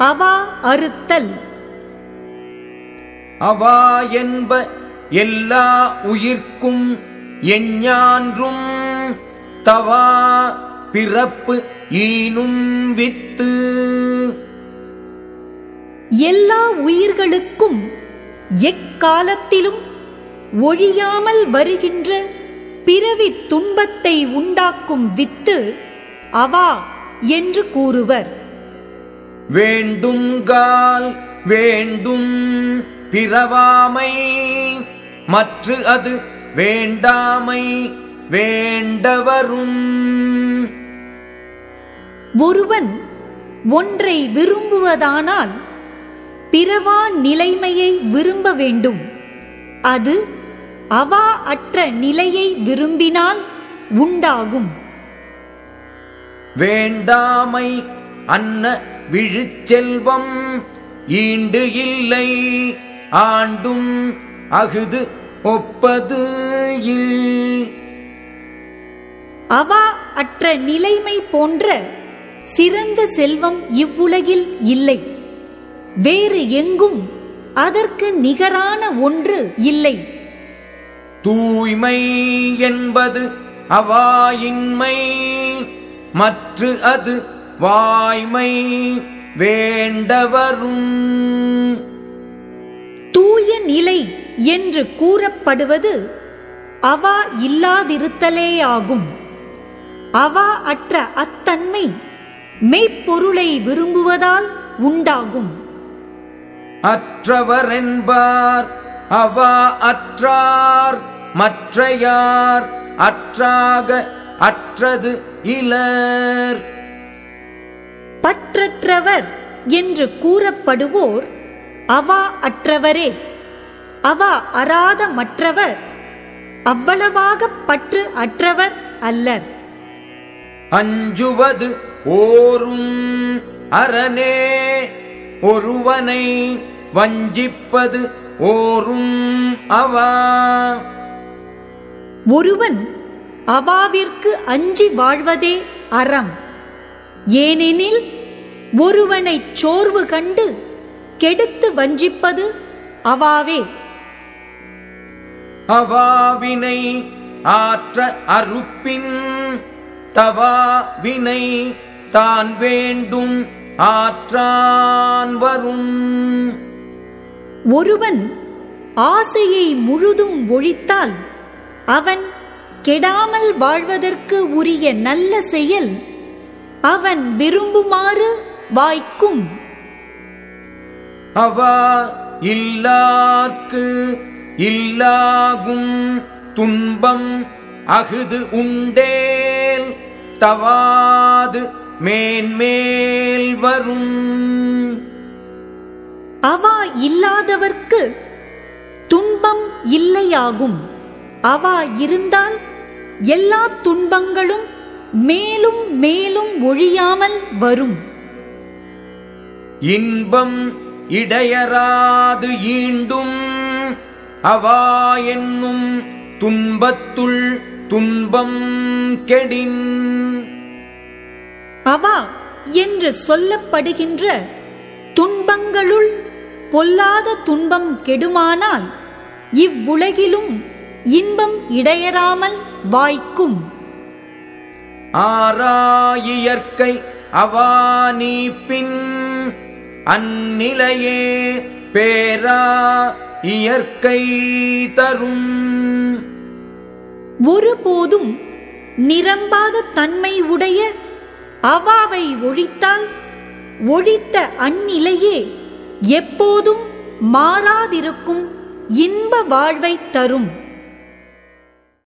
அவா அறுத்தல். அவா என்ப எல்லா உயிர்க்கும் எஞ்ஞான்றும் தவா பிறப்பு ஈனும் வித்து. எல்லா உயிர்களுக்கும் எக்காலத்திலும் ஒழியாமல் வருகின்ற பிறவித் துன்பத்தை உண்டாக்கும் வித்து அவா என்று கூறுவர். வேண்டுங்கால் வேண்டும் பிறவாமை. மற்று அது வேண்டாமை வேண்டவரும். ஒருவன் ஒன்றை விரும்புவதானால் பிறவா நிலைமையை விரும்ப வேண்டும். அது அவா அற்ற நிலையை விரும்பினால் உண்டாகும். வேண்டாமை அன்ன விழுச்செல்வம் ஈண்டு இல்லை. ஆண்டும் அகுது ஒப்பது இல். அவா அற்ற நிலைமை போன்ற சிறந்த செல்வம் இவ்வுலகில் இல்லை. வேறு எங்கும் அதற்கு நிகரான ஒன்று இல்லை. தூய்மை என்பது அவாயின்மை மற்று அது வாய்மை வேண்டவரும். தூய நிலை என்று கூறப்படுவது அவா இல்லாதிருத்தலேயாகும். அவா அற்ற அத்தன்மை மெய்ப்பொருளை விரும்புவதால் உண்டாகும். அற்றவர் என்பார் அவா அற்றார் மற்றையார் அற்றாக அற்றது இலர். பற்றற்றவர் என்று கூறப்படுவோர் அவா அற்றவரே. அவா அறாத மற்றவர் அவ்வளவாக பற்று அற்றவர் அல்லர். அஞ்சுவது ஓரும் அரணே ஒருவனை வஞ்சிப்பது ஓரும் அவா. ஒருவன் அவாவிற்கு அஞ்சி வாழ்வதே அறம். ஏனெனில் ஒருவனைச் சோர்வு கண்டு கெடுத்து வஞ்சிப்பது அவாவே. அவாவினை ஆற்ற அறுப்பின் தவா வினை தான் வேண்டும் ஆற்றான் வரும். ஒருவன் ஆசையை முழுதும் ஒழித்தால் அவன் கெடாமல் வாழ்வதற்கு உரிய நல்ல செயல் அவன் விரும்புமாறு வாய்க்கும். அவா இல்லார்க்கு இல்லாகும் துன்பம் அகுது உண்டேல் தவாது மேன்மேல் வரும். அவா இல்லாதவர்க்கு துன்பம் இல்லையாகும். அவா இருந்தால் எல்லா துன்பங்களும் மேலும் மேலும் ஒழியாமல் வரும். இன்பம் இடையராது ஈண்டும் அவா என்னும் துன்பத்துள் துன்பம் கெடின். அவா என்று சொல்லப்படுகின்ற துன்பங்களுள் பொல்லாத துன்பம் கெடுமானால் இவ்வுலகிலும் இன்பம் இடையறாமல் வாய்க்கும். ஆராயியற்கை அவா பின் அந்நிலையே பேரா இயற்கை தரும். ஒருபோதும் நிரம்பாத தன்மை உடைய அவாவை ஒழித்தால் ஒழித்த அந்நிலையே எப்போதும் மாறாதிருக்கும் இன்ப வாழ்வைத் தரும்.